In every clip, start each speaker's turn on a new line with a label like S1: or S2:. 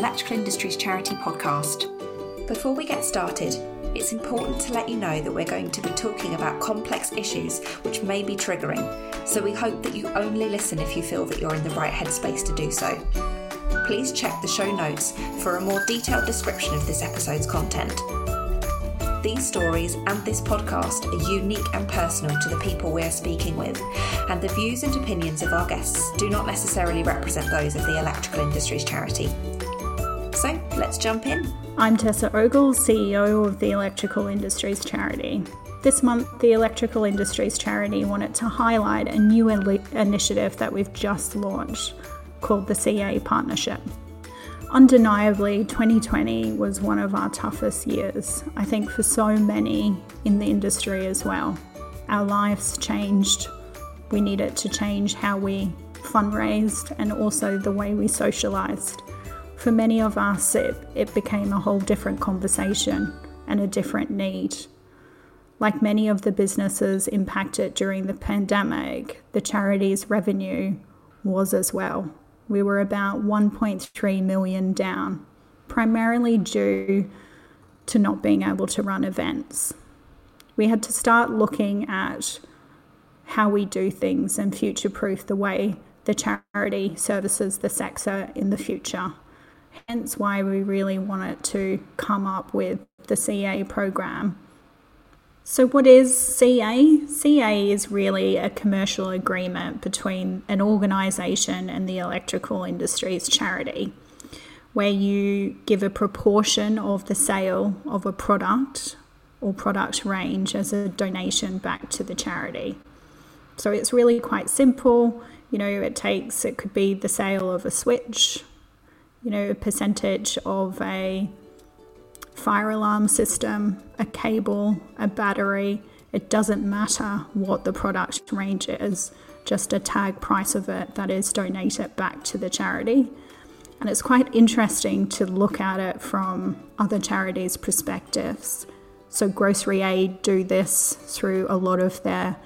S1: Electrical Industries Charity podcast. Before we get started, it's important to let you know that we're going to be talking about complex issues which may be triggering, so we hope that you only listen if you feel that you're in the right headspace to do so. Please check the show notes for a more detailed description of this episode's content. These stories and this podcast are unique and personal to the people we are speaking with, and the views and opinions of our guests do not necessarily represent those of the Electrical Industries Charity. Let's jump in.
S2: I'm Tessa Ogle, CEO of the Electrical Industries Charity. This month, the Electrical Industries Charity wanted to highlight a new initiative that we've just launched called the CA Partnership. Undeniably, 2020 was one of our toughest years, I think, for so many in the industry as well. Our lives changed. We needed to change how we fundraised and also the way we socialized. For many of us, it, it became a whole different conversation and a different need. Like many of the businesses impacted during the pandemic, the charity's revenue was as well we were about 1.3 million down, primarily due to not being able to run events. We had to start looking at how we do things and future proof the way the charity services the sector in the future. Hence, why we really wanted to come up with the CA program so, what is CA? CA is really a commercial agreement between an organisation and the electrical industries charity, where you give a proportion of the sale of a product or product range as a donation back to the charity. So, it's really quite simple. You know, it takes, it could be the sale of a switch, you know, a percentage of a fire alarm system, a cable, a battery. It doesn't matter what the product range is, just a tag price of it that is donated back to the charity. And it's quite interesting to look at it from other charities' perspectives. So, Grocery Aid do this through a lot of their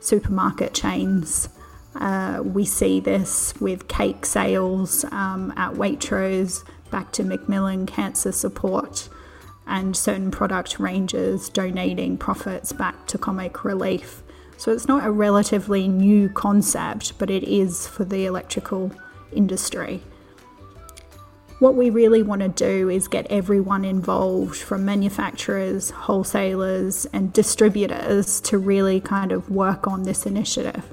S2: supermarket chains. Uh, we see this with cake sales um, at Waitrose, back to Macmillan Cancer Support and certain product ranges donating profits back to comic relief. So it's not a relatively new concept, but it is for the electrical industry. What we really want to do is get everyone involved from manufacturers, wholesalers, and distributors to really kind of work on this initiative.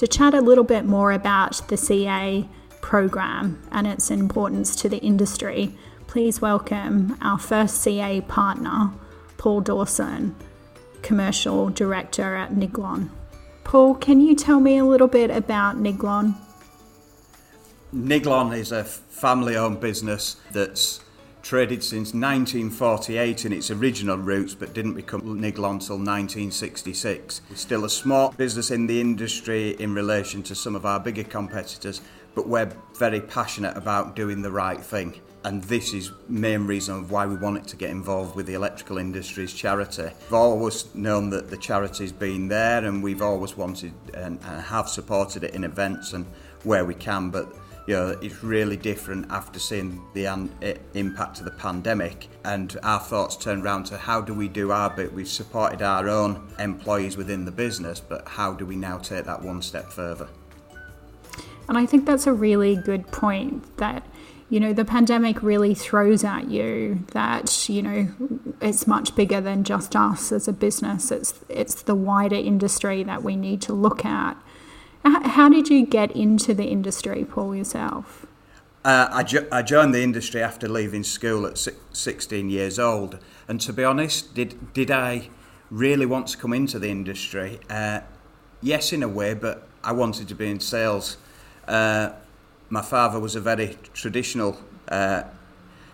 S2: To chat a little bit more about the CA program and its importance to the industry, please welcome our first CA partner, Paul Dawson, Commercial Director at Niglon. Paul, can you tell me a little bit about Niglon?
S3: Niglon is a family owned business that's traded since 1948 in its original roots but didn't become Niglon until 1966. It's still a small business in the industry in relation to some of our bigger competitors, but we're very passionate about doing the right thing and this is main reason of why we wanted to get involved with the electrical industries charity. We've always known that the charity's been there and we've always wanted and have supported it in events and where we can but you know, it's really different after seeing the an, eh, impact of the pandemic and our thoughts turned around to how do we do our bit we've supported our own employees within the business but how do we now take that one step further
S2: and I think that's a really good point that you know, the pandemic really throws at you that, you know, it's much bigger than just us as a business. It's it's the wider industry that we need to look at. How did you get into the industry, Paul, yourself?
S3: Uh, I, I joined the industry after leaving school at 16 years old. And to be honest, did, did I really want to come into the industry? Uh, yes, in a way, but I wanted to be in sales. Uh, my father was a very traditional uh,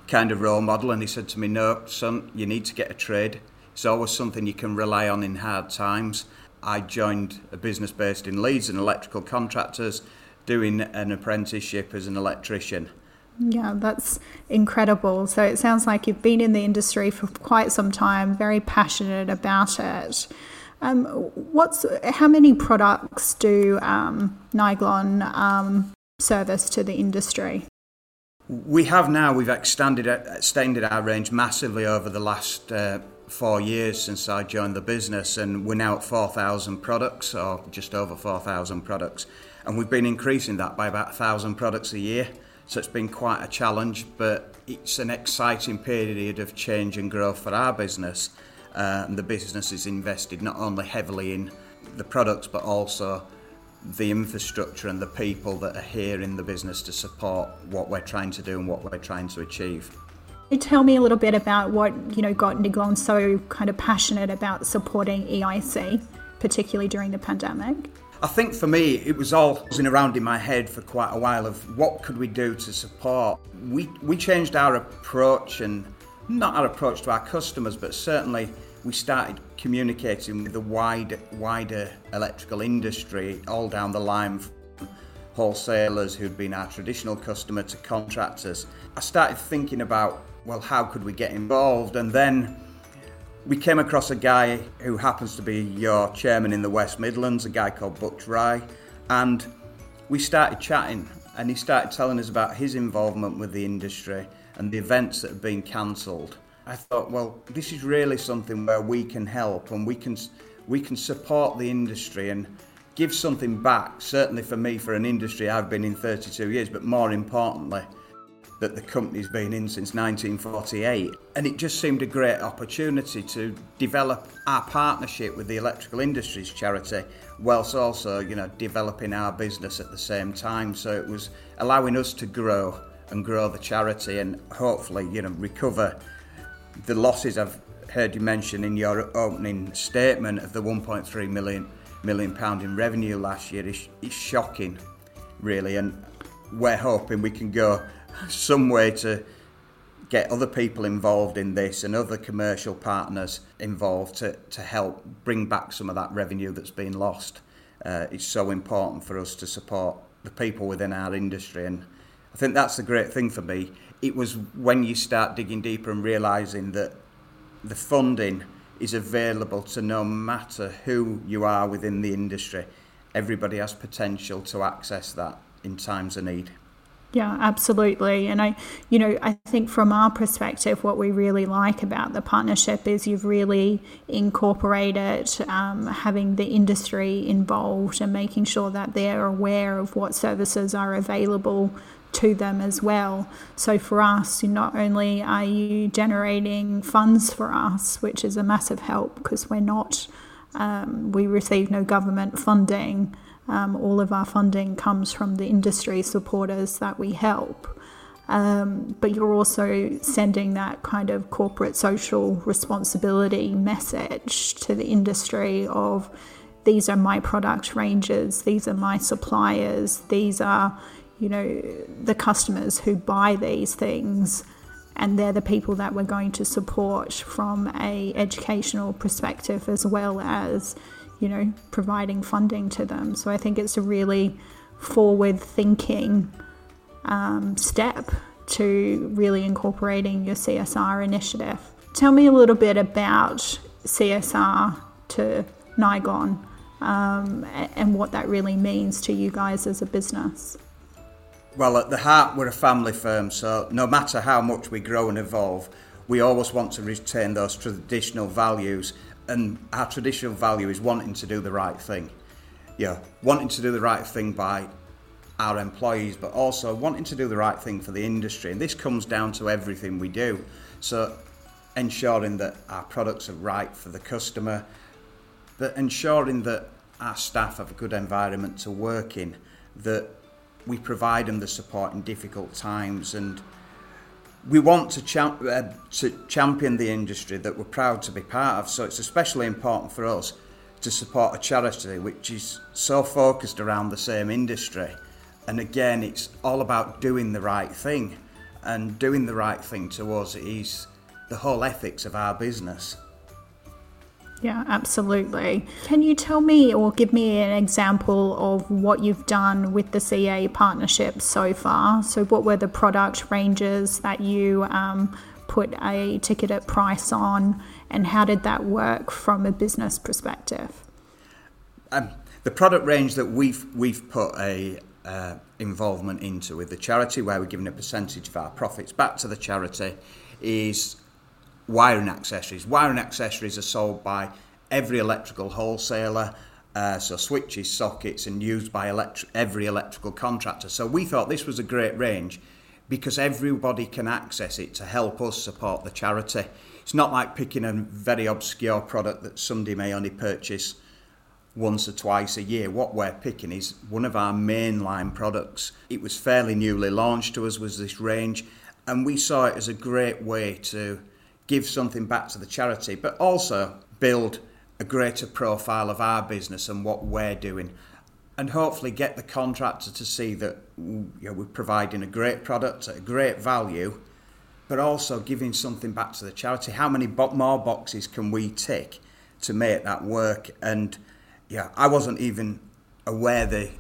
S3: kind of role model, and he said to me, "No, son, you need to get a trade. It's always something you can rely on in hard times." I joined a business based in Leeds, an electrical contractors, doing an apprenticeship as an electrician.
S2: Yeah, that's incredible. So it sounds like you've been in the industry for quite some time, very passionate about it. Um, what's how many products do um, Niglon um, service to the industry?
S3: We have now, we've extended, extended our range massively over the last uh, four years since I joined the business, and we're now at 4,000 products, or just over 4,000 products. And we've been increasing that by about 1,000 products a year. So it's been quite a challenge, but it's an exciting period of change and growth for our business. Uh, and the business is invested not only heavily in the products, but also the infrastructure and the people that are here in the business to support what we're trying to do and what we're trying to achieve.
S2: Tell me a little bit about what you know got Niglon so kind of passionate about supporting EIC, particularly during the pandemic.
S3: I think for me, it was all buzzing around in my head for quite a while of what could we do to support. We we changed our approach and not our approach to our customers, but certainly we started communicating with the wide, wider electrical industry all down the line wholesalers who'd been our traditional customer to contractors. I started thinking about, well, how could we get involved? And then we came across a guy who happens to be your chairman in the West Midlands, a guy called Butch Rye, and we started chatting and he started telling us about his involvement with the industry and the events that have been cancelled. I thought, well, this is really something where we can help and we can we can support the industry and give something back. Certainly for me, for an industry I've been in 32 years, but more importantly, that the company's been in since 1948. And it just seemed a great opportunity to develop our partnership with the Electrical Industries Charity, whilst also, you know, developing our business at the same time. So it was allowing us to grow and grow the charity and hopefully, you know, recover the losses I've heard you mention in your opening statement of the 1.3 million million pound in revenue last year is, is shocking, really, and we're hoping we can go some way to get other people involved in this and other commercial partners involved to, to help bring back some of that revenue that's been lost. Uh, it's so important for us to support the people within our industry and I think that's the great thing for me it was when you start digging deeper and realizing that the funding is available to no matter who you are within the industry. Everybody has potential to access that in times of need.
S2: Yeah, absolutely. And I, you know, I think from our perspective, what we really like about the partnership is you've really incorporated um, having the industry involved and making sure that they're aware of what services are available to them as well. So for us, not only are you generating funds for us, which is a massive help because we're not, um, we receive no government funding. Um, all of our funding comes from the industry supporters that we help. Um, but you're also sending that kind of corporate social responsibility message to the industry of these are my product ranges, these are my suppliers, these are you know, the customers who buy these things and they're the people that we're going to support from a educational perspective as well as you know providing funding to them so i think it's a really forward thinking um, step to really incorporating your csr initiative tell me a little bit about csr to niglon um, and what that really means to you guys as a business
S3: well, at the heart, we're a family firm, so no matter how much we grow and evolve, we always want to retain those traditional values. And our traditional value is wanting to do the right thing. Yeah, wanting to do the right thing by our employees, but also wanting to do the right thing for the industry. And this comes down to everything we do. So, ensuring that our products are right for the customer, but ensuring that our staff have a good environment to work in, that we provide them the support in difficult times and we want to, uh, to champion the industry that we're proud to be part of. So it's especially important for us to support a charity which is so focused around the same industry. And again, it's all about doing the right thing. And doing the right thing to us is the whole ethics of our business.
S2: Yeah, absolutely. Can you tell me or give me an example of what you've done with the CA partnership so far? So, what were the product ranges that you um, put a ticketed price on, and how did that work from a business perspective?
S3: Um, the product range that we've we've put a uh, involvement into with the charity, where we're giving a percentage of our profits back to the charity, is wiring accessories. Wiring accessories are sold by every electrical wholesaler, uh, so switches, sockets, and used by electri- every electrical contractor. So we thought this was a great range because everybody can access it to help us support the charity. It's not like picking a very obscure product that somebody may only purchase once or twice a year. What we're picking is one of our mainline products. It was fairly newly launched to us was this range and we saw it as a great way to give something back to the charity but also build a greater profile of our business and what we're doing. And hopefully get the contractor to see that you know, we're providing a great product at a great value but also giving something back to the charity. How many bo- more boxes can we tick to make that work? And yeah, I wasn't even aware the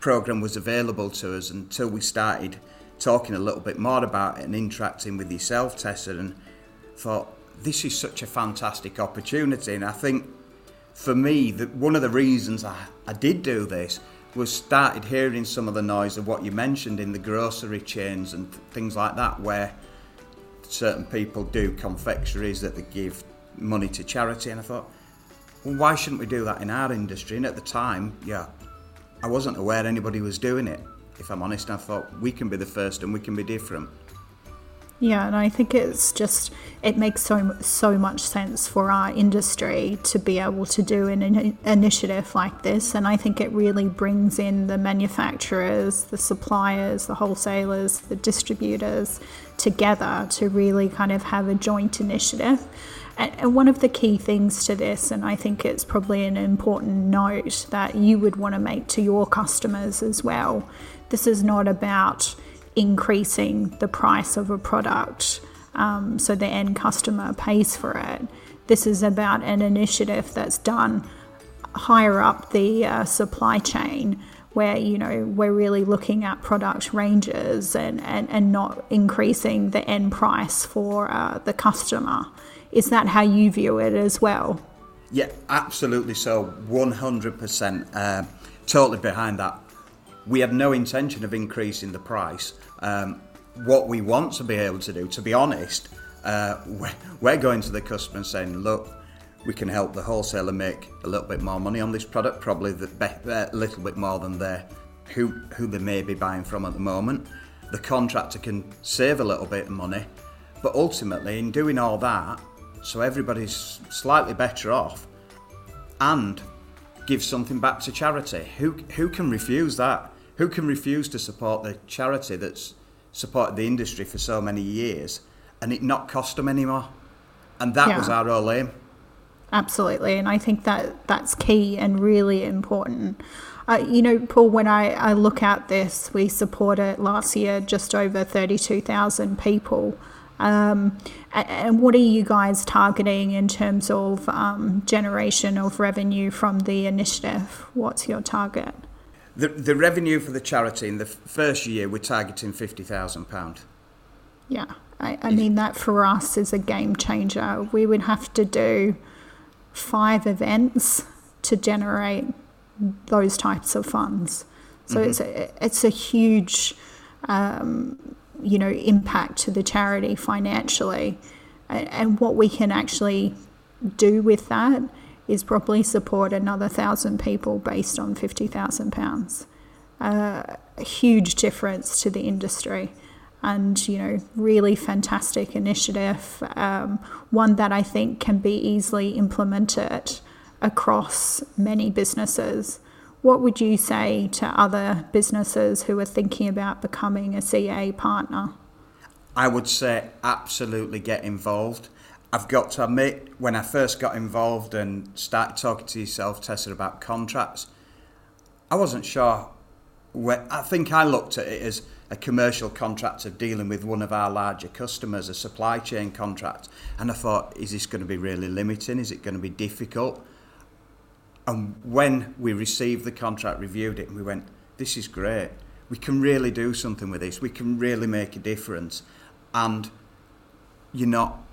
S3: program was available to us until we started talking a little bit more about it and interacting with yourself, Tessa, and thought this is such a fantastic opportunity. And I think for me, that one of the reasons I, I did do this was started hearing some of the noise of what you mentioned in the grocery chains and th- things like that, where certain people do confectionaries that they give money to charity, and I thought well, why shouldn't we do that in our industry? And at the time, yeah, I wasn't aware anybody was doing it. If I'm honest, I thought we can be the first and we can be different.
S2: Yeah, and I think it's just it makes so so much sense for our industry to be able to do an in- initiative like this, and I think it really brings in the manufacturers, the suppliers, the wholesalers, the distributors together to really kind of have a joint initiative. And one of the key things to this, and I think it's probably an important note that you would want to make to your customers as well, this is not about increasing the price of a product um, so the end customer pays for it. This is about an initiative that's done higher up the uh, supply chain where you know we're really looking at product ranges and, and, and not increasing the end price for uh, the customer. Is that how you view it as well?
S3: Yeah, absolutely so. 100%. Uh, totally behind that. We had no intention of increasing the price. Um, what we want to be able to do, to be honest, uh, we're, we're going to the customer and saying, look, we can help the wholesaler make a little bit more money on this product, probably a little bit more than they who who they may be buying from at the moment. The contractor can save a little bit of money, but ultimately, in doing all that, so everybody's slightly better off, and give something back to charity. Who who can refuse that? Who can refuse to support the charity that's supported the industry for so many years and it not cost them anymore? And that yeah. was our whole aim.
S2: Absolutely, and I think that that's key and really important. Uh, you know, Paul, when I, I look at this, we supported last year just over 32,000 people. Um, and what are you guys targeting in terms of um, generation of revenue from the initiative? What's your target?
S3: The, the revenue for the charity in the first year, we're targeting £50,000.
S2: Yeah, I, I mean, that for us is a game changer. We would have to do five events to generate those types of funds. So mm-hmm. it's, a, it's a huge um, you know impact to the charity financially and what we can actually do with that is probably support another thousand people based on fifty thousand pounds. Uh, a huge difference to the industry, and you know, really fantastic initiative. Um, one that I think can be easily implemented across many businesses. What would you say to other businesses who are thinking about becoming a CA partner?
S3: I would say absolutely get involved. I've got to admit, when I first got involved and started talking to yourself, Tessa, about contracts, I wasn't sure. Where, I think I looked at it as a commercial contract of dealing with one of our larger customers, a supply chain contract, and I thought, is this going to be really limiting? Is it going to be difficult? And when we received the contract, reviewed it, and we went, this is great. We can really do something with this. We can really make a difference. And you're not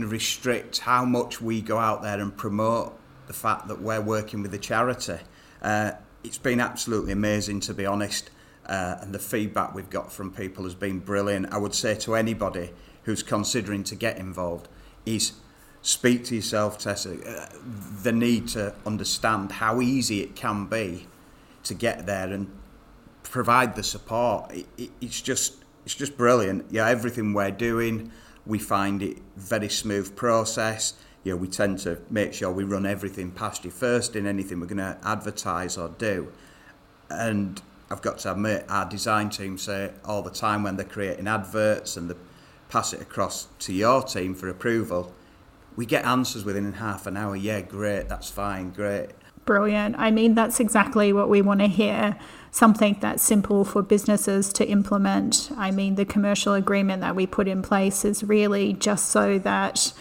S3: to restrict how much we go out there and promote the fact that we're working with a charity. Uh, it's been absolutely amazing to be honest. Uh, and the feedback we've got from people has been brilliant. I would say to anybody who's considering to get involved is speak to yourself, Tessa. Uh, the need to understand how easy it can be to get there and provide the support. It, it, it's just it's just brilliant. Yeah, everything we're doing, we find it very smooth process. You know, we tend to make sure we run everything past you first in anything we're going to advertise or do. And I've got to admit, our design team say all the time when they're creating adverts and they pass it across to your team for approval, we get answers within half an hour. Yeah, great, that's fine, great.
S2: Brilliant. I mean, that's exactly what we want to hear. Something that's simple for businesses to implement. I mean, the commercial agreement that we put in place is really just so that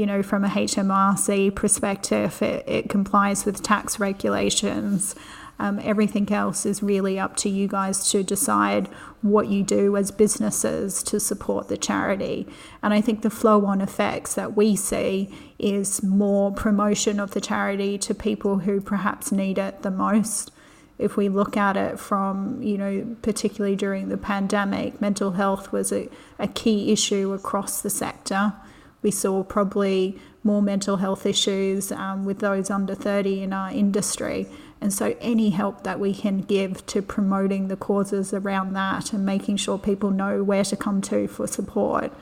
S2: you know, from a HMRC perspective, it, it complies with tax regulations. Um, everything else is really up to you guys to decide what you do as businesses to support the charity. And I think the flow on effects that we see is more promotion of the charity to people who perhaps need it the most. If we look at it from, you know, particularly during the pandemic, mental health was a, a key issue across the sector. We saw probably more mental health issues um, with those under 30 in our industry. And so, any help that we can give to promoting the causes around that and making sure people know where to come to for support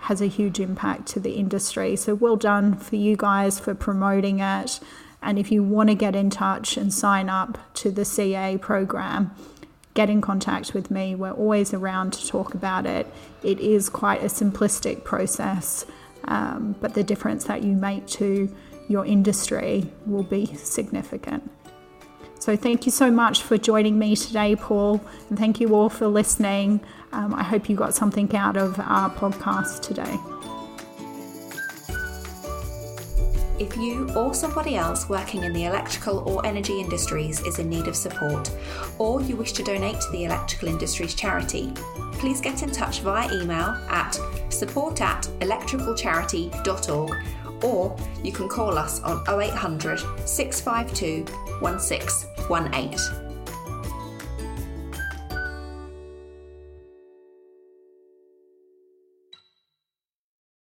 S2: has a huge impact to the industry. So, well done for you guys for promoting it. And if you want to get in touch and sign up to the CA program, get in contact with me. We're always around to talk about it. It is quite a simplistic process, um, but the difference that you make to your industry will be significant. So, thank you so much for joining me today, Paul, and thank you all for listening. Um, I hope you got something out of our podcast today.
S1: If you or somebody else working in the electrical or energy industries is in need of support, or you wish to donate to the electrical industries charity, please get in touch via email at support at electricalcharity.org or you can call us on 0800 652 1618.